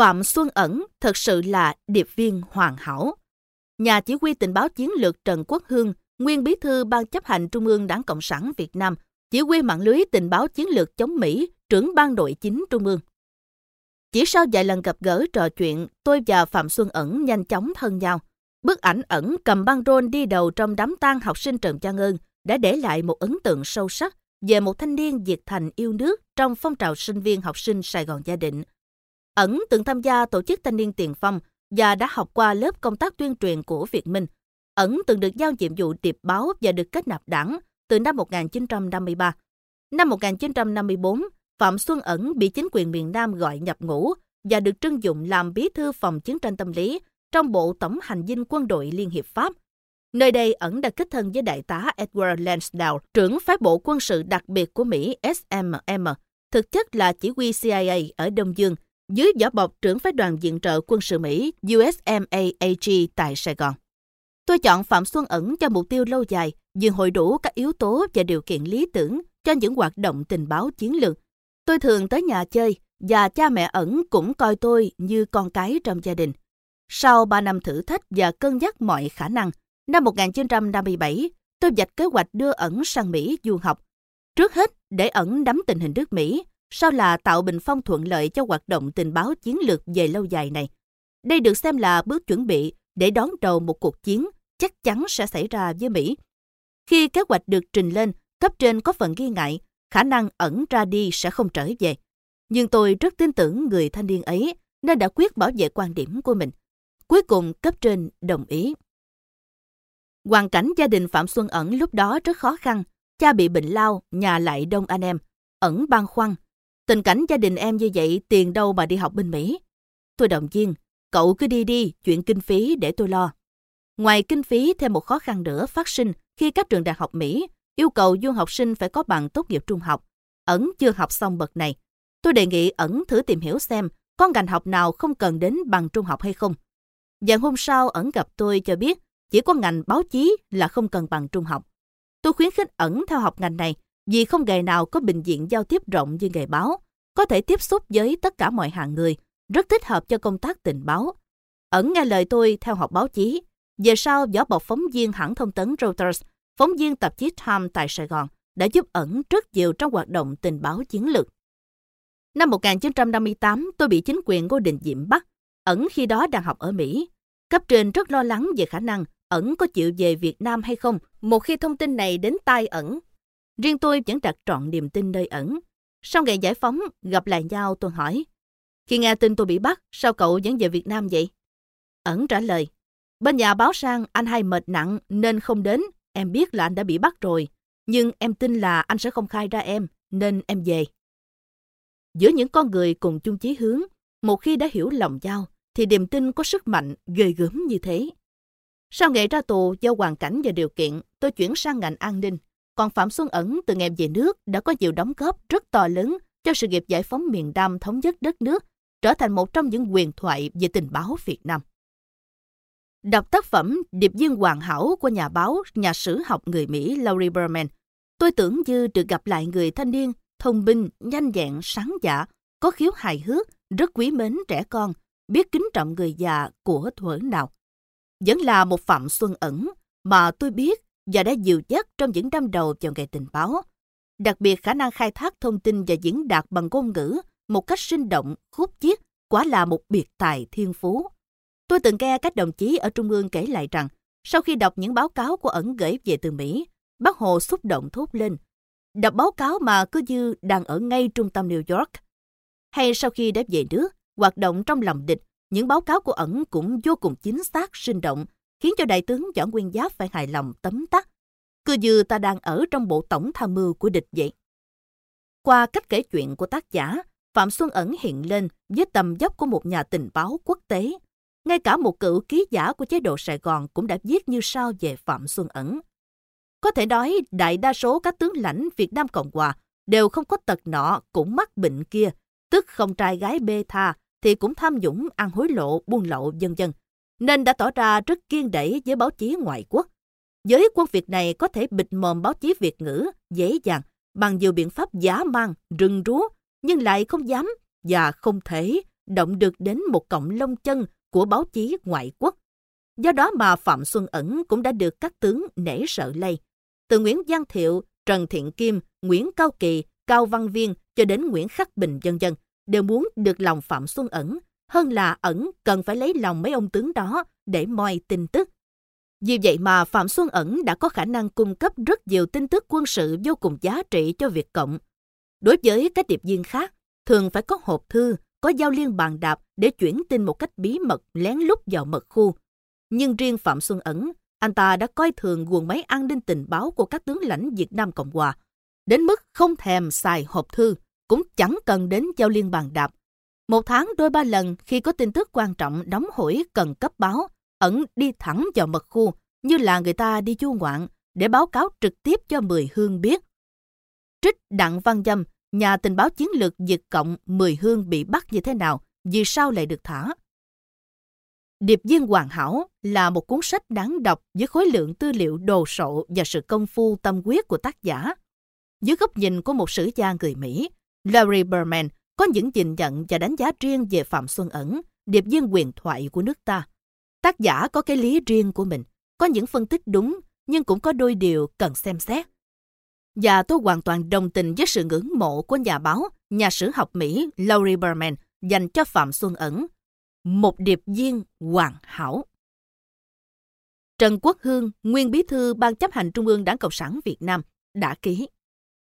Phạm Xuân Ẩn thật sự là điệp viên hoàn hảo. Nhà chỉ huy tình báo chiến lược Trần Quốc Hương, nguyên bí thư Ban chấp hành Trung ương Đảng Cộng sản Việt Nam, chỉ huy mạng lưới tình báo chiến lược chống Mỹ, trưởng ban đội chính Trung ương. Chỉ sau vài lần gặp gỡ trò chuyện, tôi và Phạm Xuân Ẩn nhanh chóng thân nhau. Bức ảnh ẩn cầm băng rôn đi đầu trong đám tang học sinh Trần Trang Ơn đã để lại một ấn tượng sâu sắc về một thanh niên diệt thành yêu nước trong phong trào sinh viên học sinh Sài Gòn Gia Định. Ẩn từng tham gia tổ chức thanh niên tiền phong và đã học qua lớp công tác tuyên truyền của Việt Minh. Ẩn từng được giao nhiệm vụ điệp báo và được kết nạp đảng từ năm 1953. Năm 1954, Phạm Xuân Ẩn bị chính quyền miền Nam gọi nhập ngũ và được trưng dụng làm bí thư phòng chiến tranh tâm lý trong Bộ Tổng hành dinh quân đội Liên hiệp Pháp. Nơi đây ẩn đã kết thân với đại tá Edward Lansdowne, trưởng phái bộ quân sự đặc biệt của Mỹ SMM, thực chất là chỉ huy CIA ở Đông Dương, dưới vỏ bọc trưởng phái đoàn viện trợ quân sự Mỹ USMAAG tại Sài Gòn. Tôi chọn Phạm Xuân Ẩn cho mục tiêu lâu dài, vừa hội đủ các yếu tố và điều kiện lý tưởng cho những hoạt động tình báo chiến lược. Tôi thường tới nhà chơi và cha mẹ ẩn cũng coi tôi như con cái trong gia đình. Sau 3 năm thử thách và cân nhắc mọi khả năng, năm 1957, tôi vạch kế hoạch đưa ẩn sang Mỹ du học. Trước hết, để ẩn nắm tình hình nước Mỹ, sau là tạo bình phong thuận lợi cho hoạt động tình báo chiến lược về lâu dài này. Đây được xem là bước chuẩn bị để đón đầu một cuộc chiến chắc chắn sẽ xảy ra với Mỹ. Khi kế hoạch được trình lên, cấp trên có phần ghi ngại, khả năng ẩn ra đi sẽ không trở về. Nhưng tôi rất tin tưởng người thanh niên ấy nên đã quyết bảo vệ quan điểm của mình. Cuối cùng cấp trên đồng ý. Hoàn cảnh gia đình Phạm Xuân Ẩn lúc đó rất khó khăn. Cha bị bệnh lao, nhà lại đông anh em. Ẩn băn khoăn. Tình cảnh gia đình em như vậy tiền đâu mà đi học bên Mỹ. Tôi động viên, cậu cứ đi đi, chuyện kinh phí để tôi lo. Ngoài kinh phí, thêm một khó khăn nữa phát sinh khi các trường đại học Mỹ yêu cầu du học sinh phải có bằng tốt nghiệp trung học. Ẩn chưa học xong bậc này. Tôi đề nghị Ẩn thử tìm hiểu xem có ngành học nào không cần đến bằng trung học hay không. Dạng hôm sau, Ẩn gặp tôi cho biết chỉ có ngành báo chí là không cần bằng trung học. Tôi khuyến khích Ẩn theo học ngành này vì không nghề nào có bình diện giao tiếp rộng như nghề báo, có thể tiếp xúc với tất cả mọi hạng người, rất thích hợp cho công tác tình báo. Ẩn nghe lời tôi theo học báo chí. Về sau, võ bọc phóng viên hãng thông tấn Reuters, phóng viên tạp chí Time tại Sài Gòn, đã giúp ẩn rất nhiều trong hoạt động tình báo chiến lược. Năm 1958, tôi bị chính quyền Ngô Đình Diệm bắt. Ẩn khi đó đang học ở Mỹ. Cấp trên rất lo lắng về khả năng ẩn có chịu về Việt Nam hay không một khi thông tin này đến tai ẩn. Riêng tôi vẫn đặt trọn niềm tin nơi ẩn. Sau ngày giải phóng, gặp lại nhau tôi hỏi. Khi nghe tin tôi bị bắt, sao cậu vẫn về Việt Nam vậy? Ẩn trả lời. Bên nhà báo sang anh hai mệt nặng nên không đến. Em biết là anh đã bị bắt rồi. Nhưng em tin là anh sẽ không khai ra em, nên em về. Giữa những con người cùng chung chí hướng, một khi đã hiểu lòng giao, thì niềm tin có sức mạnh ghê gớm như thế. Sau ngày ra tù do hoàn cảnh và điều kiện, tôi chuyển sang ngành an ninh. Còn Phạm Xuân Ẩn từ ngày về nước đã có nhiều đóng góp rất to lớn cho sự nghiệp giải phóng miền Nam thống nhất đất nước, trở thành một trong những quyền thoại về tình báo Việt Nam. Đọc tác phẩm Điệp viên hoàn hảo của nhà báo, nhà sử học người Mỹ Laurie Berman, tôi tưởng như được gặp lại người thanh niên, thông minh, nhanh nhẹn, sáng dạ, có khiếu hài hước, rất quý mến trẻ con, biết kính trọng người già của thuở nào. Vẫn là một Phạm Xuân ẩn mà tôi biết và đã dịu dắt trong những năm đầu vào nghề tình báo. Đặc biệt khả năng khai thác thông tin và diễn đạt bằng ngôn ngữ một cách sinh động, khúc chiết, quả là một biệt tài thiên phú. Tôi từng nghe các đồng chí ở Trung ương kể lại rằng, sau khi đọc những báo cáo của ẩn gửi về từ Mỹ, bác Hồ xúc động thốt lên. Đọc báo cáo mà cứ như đang ở ngay trung tâm New York. Hay sau khi đã về nước, hoạt động trong lòng địch, những báo cáo của ẩn cũng vô cùng chính xác, sinh động, khiến cho đại tướng Võ Nguyên Giáp phải hài lòng tấm tắc. Cứ như ta đang ở trong bộ tổng tham mưu của địch vậy. Qua cách kể chuyện của tác giả, Phạm Xuân Ẩn hiện lên với tầm dốc của một nhà tình báo quốc tế. Ngay cả một cựu ký giả của chế độ Sài Gòn cũng đã viết như sau về Phạm Xuân Ẩn. Có thể nói, đại đa số các tướng lãnh Việt Nam Cộng Hòa đều không có tật nọ cũng mắc bệnh kia, tức không trai gái bê tha, thì cũng tham nhũng, ăn hối lộ, buôn lậu, vân vân nên đã tỏ ra rất kiên đẩy với báo chí ngoại quốc. Giới quân Việt này có thể bịt mồm báo chí Việt ngữ dễ dàng bằng nhiều biện pháp giả mang, rừng rúa, nhưng lại không dám và không thể động được đến một cọng lông chân của báo chí ngoại quốc. Do đó mà Phạm Xuân Ẩn cũng đã được các tướng nể sợ lây. Từ Nguyễn Giang Thiệu, Trần Thiện Kim, Nguyễn Cao Kỳ, Cao Văn Viên cho đến Nguyễn Khắc Bình dân dân đều muốn được lòng Phạm Xuân Ẩn, hơn là Ẩn cần phải lấy lòng mấy ông tướng đó để moi tin tức. Vì vậy mà Phạm Xuân Ẩn đã có khả năng cung cấp rất nhiều tin tức quân sự vô cùng giá trị cho Việt Cộng. Đối với các điệp viên khác, thường phải có hộp thư, có giao liên bàn đạp để chuyển tin một cách bí mật lén lút vào mật khu. Nhưng riêng Phạm Xuân Ẩn, anh ta đã coi thường nguồn máy an ninh tình báo của các tướng lãnh Việt Nam Cộng Hòa, đến mức không thèm xài hộp thư, cũng chẳng cần đến giao liên bàn đạp. Một tháng đôi ba lần khi có tin tức quan trọng đóng hủi cần cấp báo, ẩn đi thẳng vào mật khu như là người ta đi du ngoạn để báo cáo trực tiếp cho Mười Hương biết. Trích Đặng Văn Dâm, nhà tình báo chiến lược diệt cộng Mười Hương bị bắt như thế nào, vì sao lại được thả. Điệp viên hoàn hảo là một cuốn sách đáng đọc với khối lượng tư liệu đồ sộ và sự công phu tâm quyết của tác giả. Dưới góc nhìn của một sử gia người Mỹ, Larry Berman có những nhìn nhận và đánh giá riêng về Phạm Xuân Ẩn, điệp viên quyền thoại của nước ta. Tác giả có cái lý riêng của mình, có những phân tích đúng, nhưng cũng có đôi điều cần xem xét. Và tôi hoàn toàn đồng tình với sự ngưỡng mộ của nhà báo, nhà sử học Mỹ Laurie Berman dành cho Phạm Xuân Ẩn, một điệp viên hoàn hảo. Trần Quốc Hương, nguyên bí thư Ban chấp hành Trung ương Đảng Cộng sản Việt Nam, đã ký.